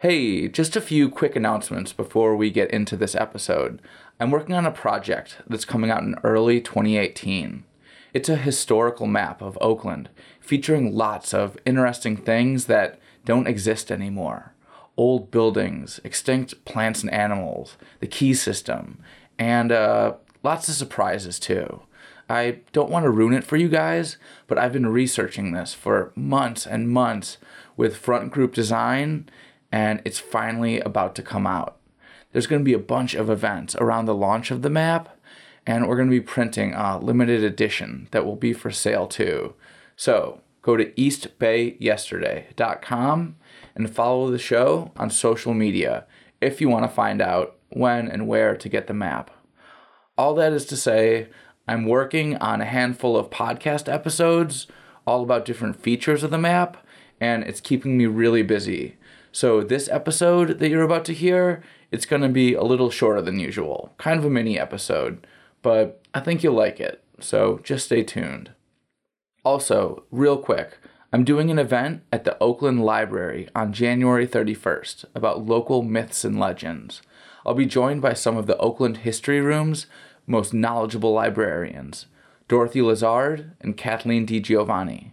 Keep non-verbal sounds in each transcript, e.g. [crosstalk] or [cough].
Hey, just a few quick announcements before we get into this episode. I'm working on a project that's coming out in early 2018. It's a historical map of Oakland featuring lots of interesting things that don't exist anymore old buildings, extinct plants and animals, the key system, and uh, lots of surprises too. I don't want to ruin it for you guys, but I've been researching this for months and months with Front Group Design and it's finally about to come out. There's going to be a bunch of events around the launch of the map, and we're going to be printing a limited edition that will be for sale too. So go to eastbayyesterday.com and follow the show on social media if you want to find out when and where to get the map. All that is to say, I'm working on a handful of podcast episodes all about different features of the map, and it's keeping me really busy. So this episode that you're about to hear, it's going to be a little shorter than usual, kind of a mini episode, but I think you'll like it. So just stay tuned. Also, real quick, I'm doing an event at the Oakland Library on January 31st about local myths and legends. I'll be joined by some of the Oakland History Room's most knowledgeable librarians, Dorothy Lazard and Kathleen DiGiovanni.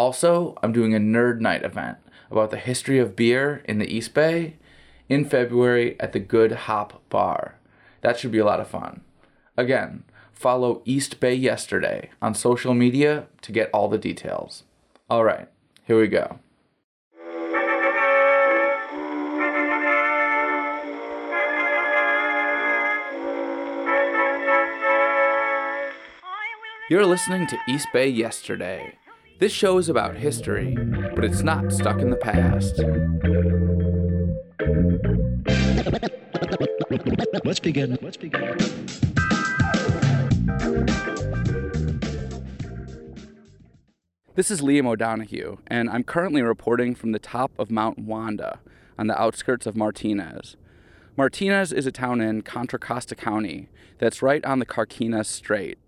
Also, I'm doing a Nerd Night event about the history of beer in the East Bay in February at the Good Hop Bar. That should be a lot of fun. Again, follow East Bay Yesterday on social media to get all the details. All right, here we go. You're listening to East Bay Yesterday this show is about history, but it's not stuck in the past. Let's begin. Let's begin. This is Liam O'Donoghue, and I'm currently reporting from the top of Mount Wanda on the outskirts of Martinez. Martinez is a town in Contra Costa County that's right on the Carquinez Strait.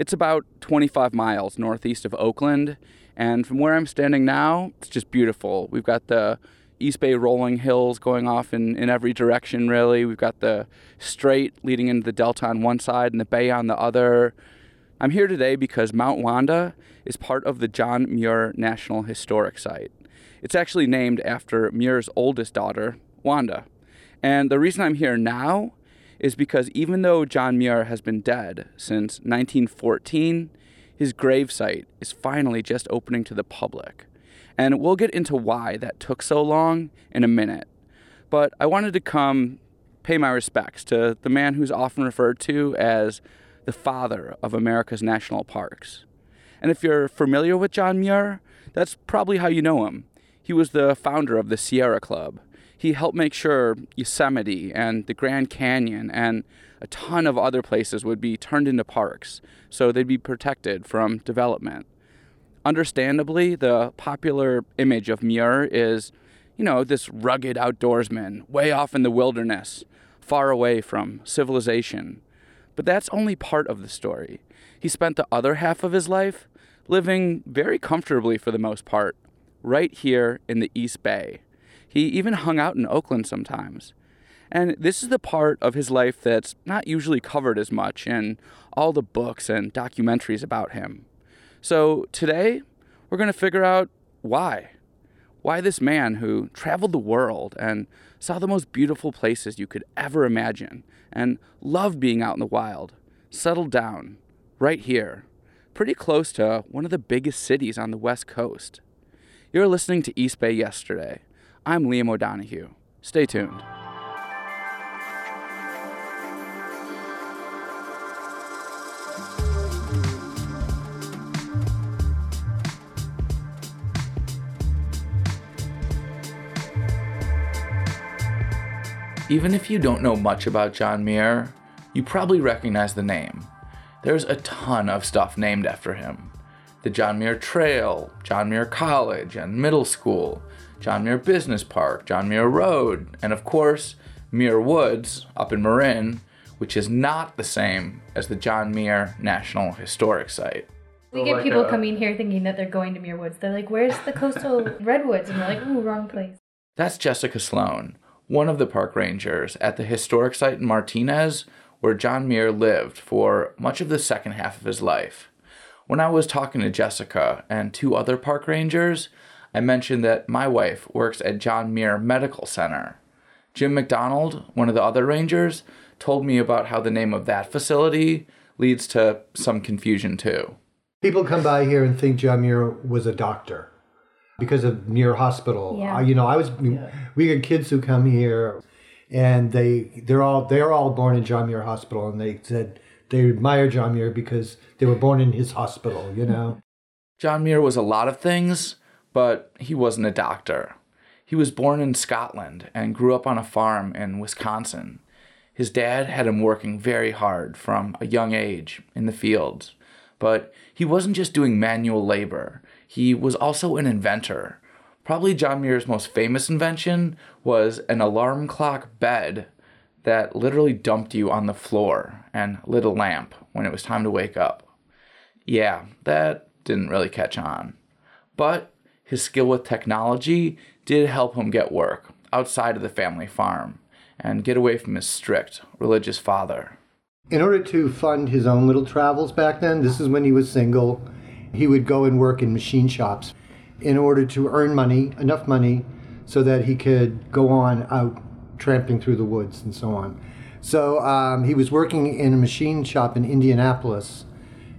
It's about 25 miles northeast of Oakland, and from where I'm standing now, it's just beautiful. We've got the East Bay rolling hills going off in, in every direction, really. We've got the strait leading into the delta on one side and the bay on the other. I'm here today because Mount Wanda is part of the John Muir National Historic Site. It's actually named after Muir's oldest daughter, Wanda. And the reason I'm here now is because even though John Muir has been dead since 1914, his gravesite is finally just opening to the public. And we'll get into why that took so long in a minute. But I wanted to come pay my respects to the man who's often referred to as the father of America's national parks. And if you're familiar with John Muir, that's probably how you know him. He was the founder of the Sierra Club, he helped make sure Yosemite and the Grand Canyon and a ton of other places would be turned into parks so they'd be protected from development. Understandably, the popular image of Muir is, you know, this rugged outdoorsman way off in the wilderness, far away from civilization. But that's only part of the story. He spent the other half of his life living very comfortably for the most part, right here in the East Bay. He even hung out in Oakland sometimes. And this is the part of his life that's not usually covered as much in all the books and documentaries about him. So today, we're going to figure out why. Why this man who traveled the world and saw the most beautiful places you could ever imagine and loved being out in the wild settled down right here, pretty close to one of the biggest cities on the West Coast. You're listening to East Bay Yesterday I'm Liam O'Donoghue. Stay tuned. Even if you don't know much about John Muir, you probably recognize the name. There's a ton of stuff named after him. The John Muir Trail, John Muir College and Middle School, John Muir Business Park, John Muir Road, and of course, Muir Woods up in Marin, which is not the same as the John Muir National Historic Site. We get people uh, coming here thinking that they're going to Muir Woods. They're like, "Where's the coastal [laughs] redwoods?" And we're like, "Ooh, wrong place." That's Jessica Sloan, one of the park rangers at the historic site in Martinez where John Muir lived for much of the second half of his life. When I was talking to Jessica and two other park rangers, I mentioned that my wife works at John Muir Medical Center. Jim McDonald, one of the other rangers, told me about how the name of that facility leads to some confusion too. People come by here and think John Muir was a doctor because of Muir Hospital. Yeah. Uh, you know, I was we get kids who come here and they they're all they're all born in John Muir Hospital and they said they admire John Muir because they were born in his hospital, you know. John Muir was a lot of things, but he wasn't a doctor. He was born in Scotland and grew up on a farm in Wisconsin. His dad had him working very hard from a young age in the fields. But he wasn't just doing manual labor, he was also an inventor. Probably John Muir's most famous invention was an alarm clock bed that literally dumped you on the floor and lit a lamp when it was time to wake up. Yeah, that didn't really catch on. But his skill with technology did help him get work outside of the family farm and get away from his strict religious father. In order to fund his own little travels back then, this is when he was single, he would go and work in machine shops in order to earn money, enough money, so that he could go on out tramping through the woods and so on. So um, he was working in a machine shop in Indianapolis,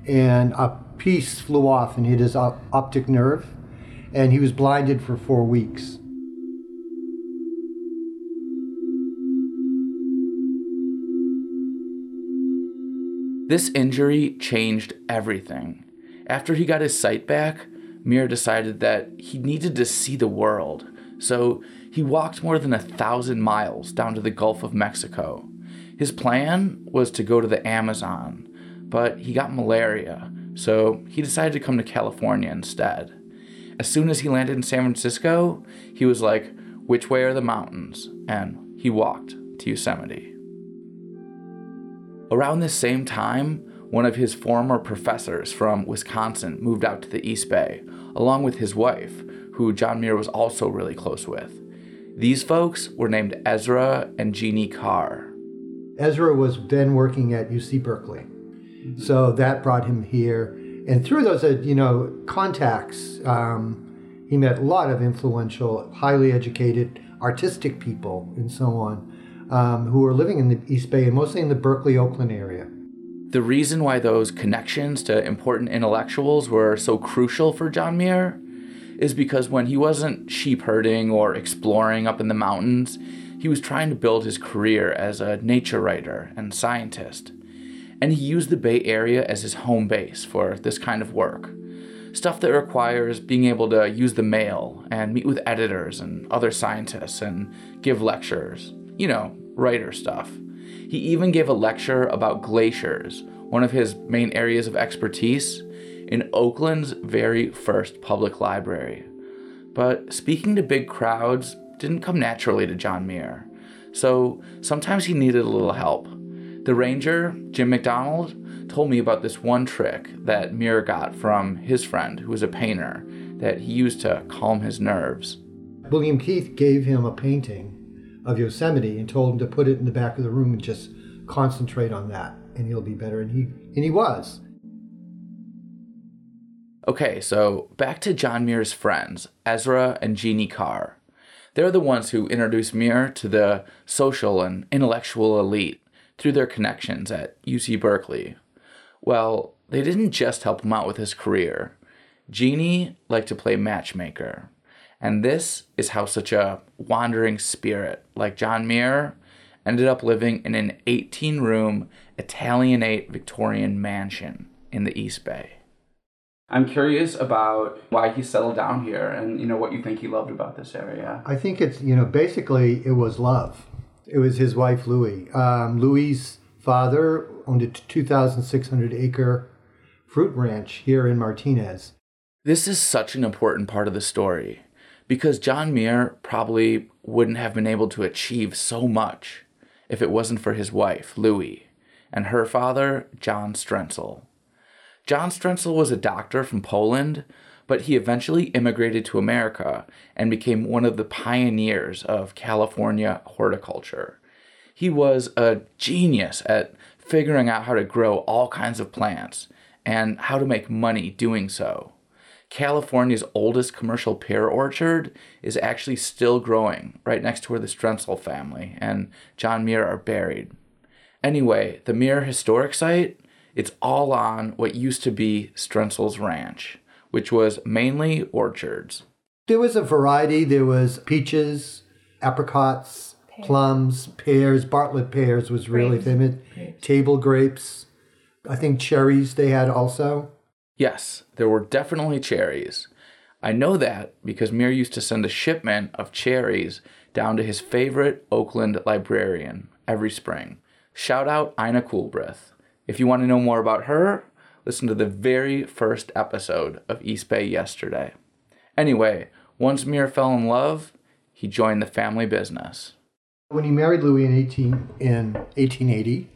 and a piece flew off and hit his op- optic nerve, and he was blinded for four weeks. This injury changed everything. After he got his sight back, Muir decided that he needed to see the world, so he walked more than a thousand miles down to the Gulf of Mexico. His plan was to go to the Amazon, but he got malaria, so he decided to come to California instead. As soon as he landed in San Francisco, he was like, Which way are the mountains? And he walked to Yosemite. Around this same time, one of his former professors from Wisconsin moved out to the East Bay, along with his wife, who John Muir was also really close with. These folks were named Ezra and Jeannie Carr. Ezra was then working at UC Berkeley. So that brought him here. And through those, uh, you know, contacts, um, he met a lot of influential, highly educated, artistic people and so on um, who were living in the East Bay and mostly in the Berkeley, Oakland area. The reason why those connections to important intellectuals were so crucial for John Muir is because when he wasn't sheep herding or exploring up in the mountains, he was trying to build his career as a nature writer and scientist. And he used the Bay Area as his home base for this kind of work. Stuff that requires being able to use the mail and meet with editors and other scientists and give lectures. You know, writer stuff. He even gave a lecture about glaciers, one of his main areas of expertise, in Oakland's very first public library. But speaking to big crowds didn't come naturally to John Muir, so sometimes he needed a little help. The ranger, Jim McDonald, told me about this one trick that Muir got from his friend, who was a painter, that he used to calm his nerves. William Keith gave him a painting of Yosemite and told him to put it in the back of the room and just concentrate on that and he'll be better and he and he was. Okay, so back to John Muir's friends, Ezra and Jeannie Carr. They're the ones who introduced Muir to the social and intellectual elite through their connections at UC Berkeley. Well, they didn't just help him out with his career. Jeannie liked to play matchmaker. And this is how such a wandering spirit like John Muir ended up living in an 18 room Italianate Victorian mansion in the East Bay. I'm curious about why he settled down here and you know what you think he loved about this area. I think it's, you know, basically it was love. It was his wife, Louie. Um, Louie's father owned a 2,600 acre fruit ranch here in Martinez. This is such an important part of the story because John Muir probably wouldn't have been able to achieve so much if it wasn't for his wife, Louie, and her father, John Strentzel. John Strentzel was a doctor from Poland, but he eventually immigrated to America and became one of the pioneers of California horticulture. He was a genius at figuring out how to grow all kinds of plants and how to make money doing so. California's oldest commercial pear orchard is actually still growing right next to where the Strentzel family and John Muir are buried. Anyway, the Muir Historic Site, it's all on what used to be Strentzel's Ranch, which was mainly orchards. There was a variety. There was peaches, apricots, pears. plums, pears. Bartlett pears was really grapes. famous. Grapes. Table grapes. I think cherries they had also. Yes, there were definitely cherries. I know that because Muir used to send a shipment of cherries down to his favorite Oakland librarian every spring. Shout out Ina Coolbrith. If you want to know more about her, listen to the very first episode of East Bay yesterday. Anyway, once Muir fell in love, he joined the family business. When he married Louie in, 18, in 1880,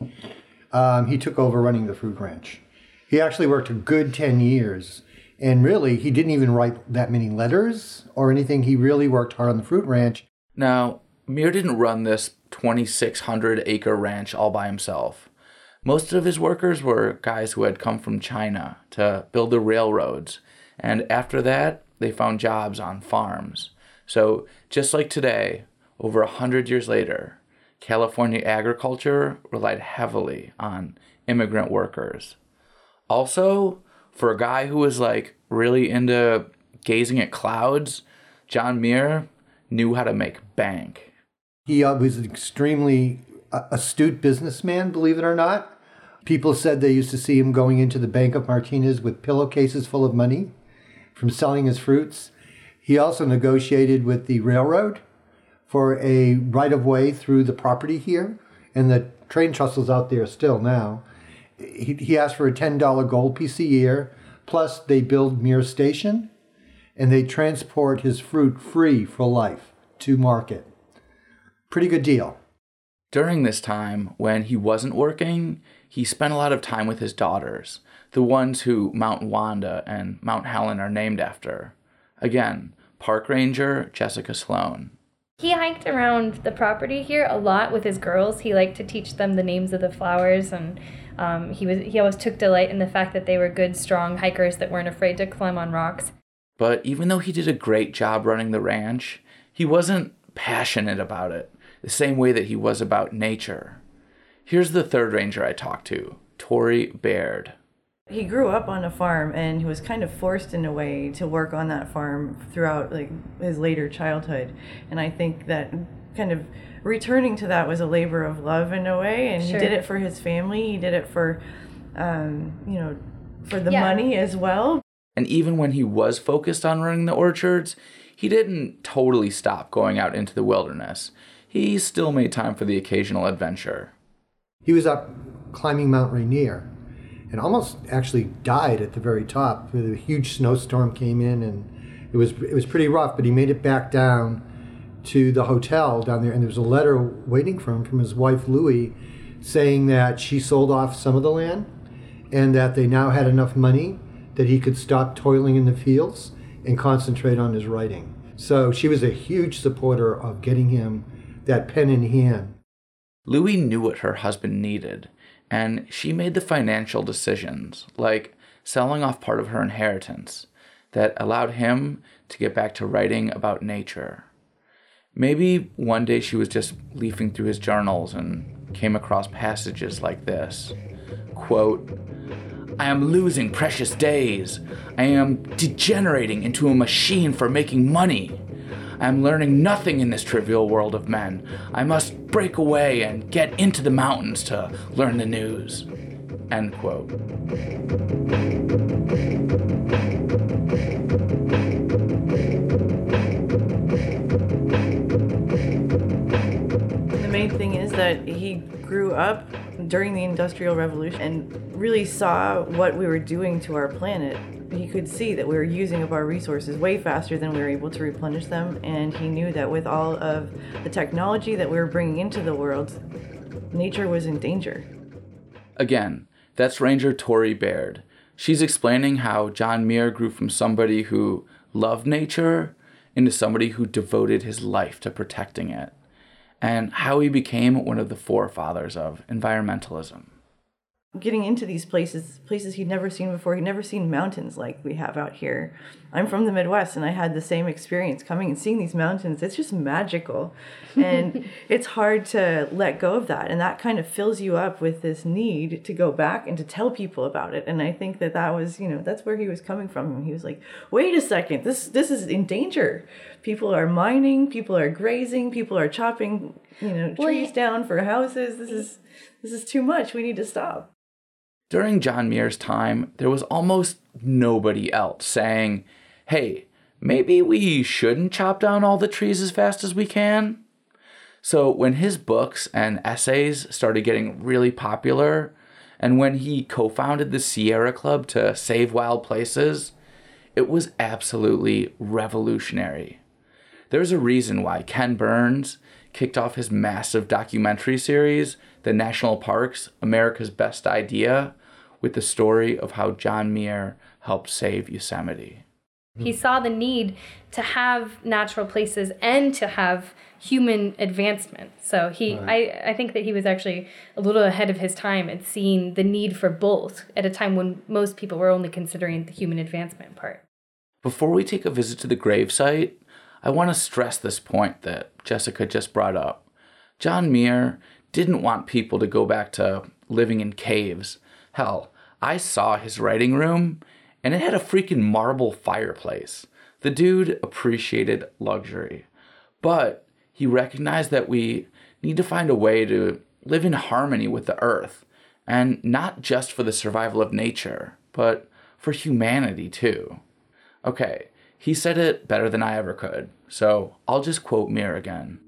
um, he took over running the fruit ranch. He actually worked a good 10 years. And really, he didn't even write that many letters or anything. He really worked hard on the fruit ranch. Now, Muir didn't run this 2,600 acre ranch all by himself. Most of his workers were guys who had come from China to build the railroads. And after that, they found jobs on farms. So, just like today, over a hundred years later, California agriculture relied heavily on immigrant workers. Also, for a guy who was like really into gazing at clouds, John Muir knew how to make bank. He uh, was an extremely uh, astute businessman, believe it or not. People said they used to see him going into the Bank of Martinez with pillowcases full of money from selling his fruits. He also negotiated with the railroad for a right of way through the property here, and the train trestles out there still now he, he asked for a $10 gold piece a year, plus they build Muir Station, and they transport his fruit free for life to market. Pretty good deal. During this time, when he wasn't working, he spent a lot of time with his daughters, the ones who Mount Wanda and Mount Helen are named after. Again, Park Ranger Jessica Sloan. He hiked around the property here a lot with his girls. He liked to teach them the names of the flowers and um, he was he always took delight in the fact that they were good, strong hikers that weren't afraid to climb on rocks. But even though he did a great job running the ranch, he wasn't passionate about it the same way that he was about nature. Here's the third ranger I talked to, Tori Baird. He grew up on a farm and he was kind of forced in a way to work on that farm throughout like his later childhood. And I think that kind of returning to that was a labor of love in a way and sure. he did it for his family he did it for um, you know for the yeah. money as well and even when he was focused on running the orchards he didn't totally stop going out into the wilderness he still made time for the occasional adventure he was up climbing mount rainier and almost actually died at the very top a huge snowstorm came in and it was it was pretty rough but he made it back down to the hotel down there, and there was a letter waiting for him from his wife Louie, saying that she sold off some of the land, and that they now had enough money that he could stop toiling in the fields and concentrate on his writing. So she was a huge supporter of getting him that pen in hand. Louie knew what her husband needed, and she made the financial decisions, like selling off part of her inheritance, that allowed him to get back to writing about nature. Maybe one day she was just leafing through his journals and came across passages like this quote, I am losing precious days. I am degenerating into a machine for making money. I am learning nothing in this trivial world of men. I must break away and get into the mountains to learn the news. End quote. The main thing is that he grew up during the Industrial Revolution and really saw what we were doing to our planet. He could see that we were using up our resources way faster than we were able to replenish them, and he knew that with all of the technology that we were bringing into the world, nature was in danger. Again, that's Ranger Tori Baird. She's explaining how John Muir grew from somebody who loved nature into somebody who devoted his life to protecting it, and how he became one of the forefathers of environmentalism getting into these places places he'd never seen before. He'd never seen mountains like we have out here. I'm from the midwest and i had the same experience coming and seeing these mountains. It's just magical. And [laughs] it's hard to let go of that. And that kind of fills you up with this need to go back and to tell people about it. And i think that that was you know that's where he was coming from. He was like wait a second. This this is in danger. People are mining. People are grazing. People are chopping you know trees he- down for houses. This is this is too much. We need to stop During John Muir's time, there was almost nobody else saying, hey, maybe we shouldn't chop down all the trees as fast as we can. So when his books and essays started getting really popular, and when he co founded the Sierra Club to save wild places, it was absolutely revolutionary. There's a reason why Ken Burns kicked off his massive documentary series, The National Parks America's Best Idea, with the story of how John Muir helped save Yosemite. He saw the need to have natural places and to have human advancement. So he, I, I think that he was actually a little ahead of his time at seeing the need for both at a time when most people were only considering the human advancement part. Before we take a visit to the gravesite, I want to stress this point that Jessica just brought up. John Muir didn't want people to go back to living in caves. Hell, I saw his writing room and it had a freaking marble fireplace. The dude appreciated luxury, but he recognized that we need to find a way to live in harmony with the earth, and not just for the survival of nature, but for humanity too. Okay, he said it better than I ever could, so I'll just quote Muir again.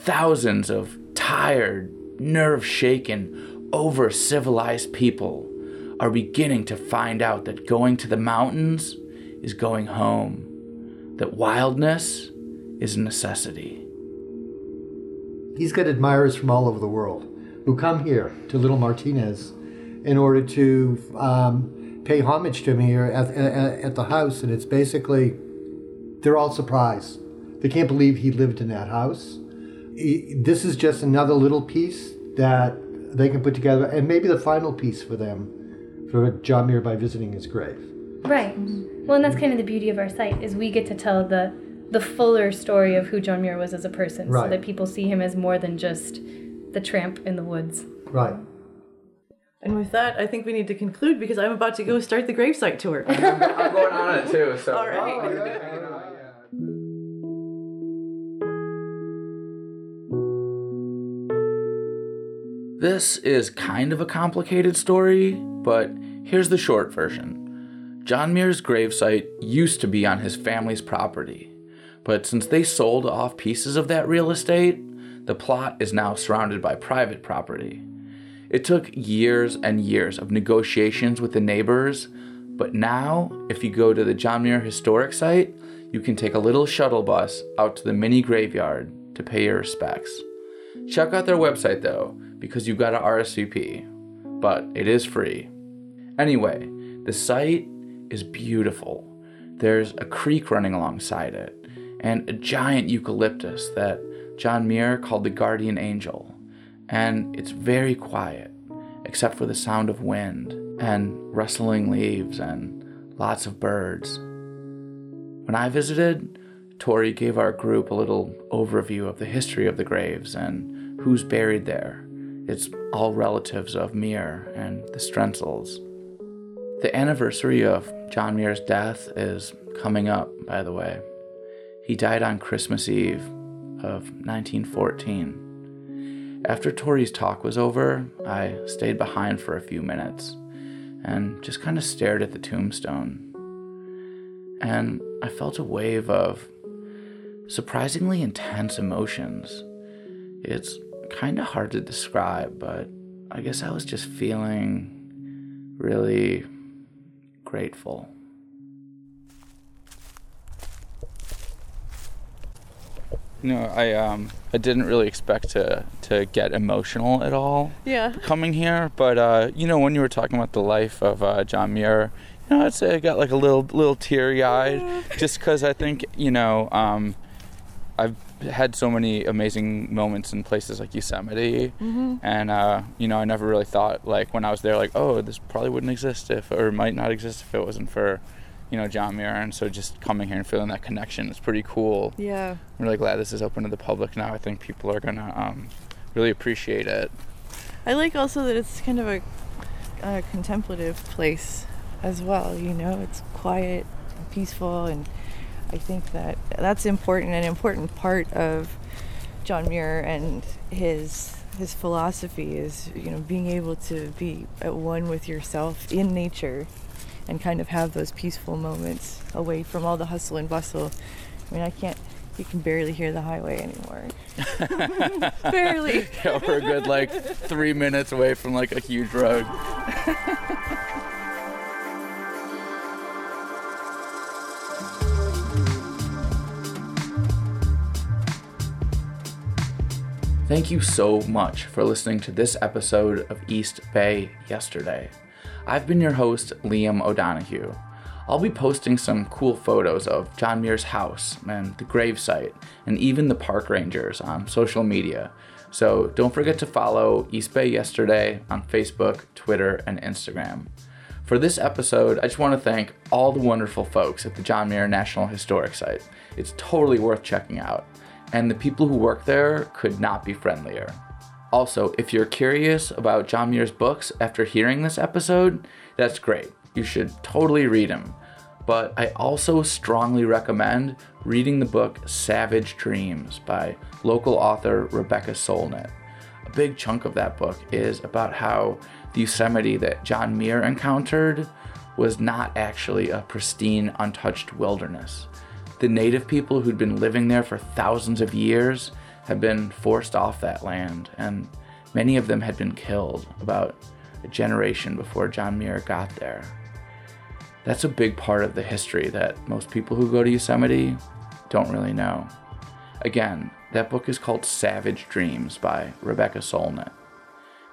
Thousands of tired, nerve shaken, over civilized people are beginning to find out that going to the mountains is going home, that wildness is a necessity. He's got admirers from all over the world who come here to Little Martinez in order to um, pay homage to him here at, at, at the house. And it's basically, they're all surprised. They can't believe he lived in that house. He- this is just another little piece that they can put together, and maybe the final piece for them, for John Muir by visiting his grave. Right. Well, and that's kind of the beauty of our site is we get to tell the the fuller story of who John Muir was as a person, so that people see him as more than just the tramp in the woods. Right. And with that, I think we need to conclude because I'm about to go start the gravesite tour. I'm going on it too, so. All right. Oh, This is kind of a complicated story, but here's the short version. John Muir's gravesite used to be on his family's property, but since they sold off pieces of that real estate, the plot is now surrounded by private property. It took years and years of negotiations with the neighbors, but now, if you go to the John Muir Historic Site, you can take a little shuttle bus out to the mini graveyard to pay your respects. Check out their website though, because you've got to RSVP, but it is free. Anyway, the site is beautiful. There's a creek running alongside it, and a giant eucalyptus that John Muir called the guardian angel. And it's very quiet, except for the sound of wind and rustling leaves and lots of birds. When I visited, Tori gave our group a little overview of the history of the graves and who's buried there. It's all relatives of Muir and the Strentzels. The anniversary of John Muir's death is coming up, by the way. He died on Christmas Eve of 1914. After Tori's talk was over, I stayed behind for a few minutes and just kind of stared at the tombstone. And I felt a wave of surprisingly intense emotions. It's kind of hard to describe, but I guess I was just feeling really grateful. You know, I um I didn't really expect to to get emotional at all Yeah. coming here, but uh, you know, when you were talking about the life of uh, John Muir, you know, I'd say I got like a little little teary eyed, just because I think you know um, I've had so many amazing moments in places like Yosemite, and uh, you know, I never really thought like when I was there, like, oh, this probably wouldn't exist if, or might not exist if it wasn't for. You know John Muir, and so just coming here and feeling that connection is pretty cool. Yeah. I'm really glad this is open to the public now. I think people are gonna um, really appreciate it. I like also that it's kind of a, a contemplative place as well. You know, it's quiet, and peaceful, and I think that that's important. An important part of John Muir and his his philosophy is you know being able to be at one with yourself in nature, and kind of have those peaceful moments away from all the hustle and bustle. I mean, I can't. You can barely hear the highway anymore. [laughs] barely. Yeah, we're a good like three minutes away from like a huge road. [laughs] Thank you so much for listening to this episode of East Bay Yesterday. I've been your host, Liam O'Donoghue. I'll be posting some cool photos of John Muir's house and the gravesite and even the park rangers on social media. So don't forget to follow East Bay Yesterday on Facebook, Twitter, and Instagram. For this episode, I just want to thank all the wonderful folks at the John Muir National Historic Site. It's totally worth checking out, and the people who work there could not be friendlier. Also, if you're curious about John Muir's books after hearing this episode, that's great. You should totally read them. But I also strongly recommend reading the book Savage Dreams by local author Rebecca Solnit. A big chunk of that book is about how the Yosemite that John Muir encountered was not actually a pristine, untouched wilderness. The native people who'd been living there for thousands of years had been forced off that land, and many of them had been killed about a generation before John Muir got there. That's a big part of the history that most people who go to Yosemite don't really know. Again, that book is called Savage Dreams by Rebecca Solnit.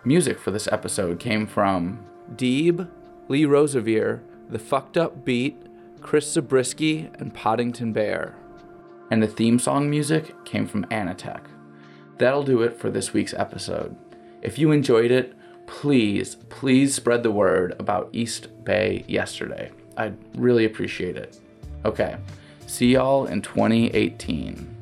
Music for this episode came from Deeb, Lee Rosevere, The Fucked Up Beat, Chris Zabriskie, and Poddington Bear. And the theme song music came from Anatech. That'll do it for this week's episode. If you enjoyed it, please, please spread the word about East Bay yesterday. I'd really appreciate it. Okay, see y'all in 2018.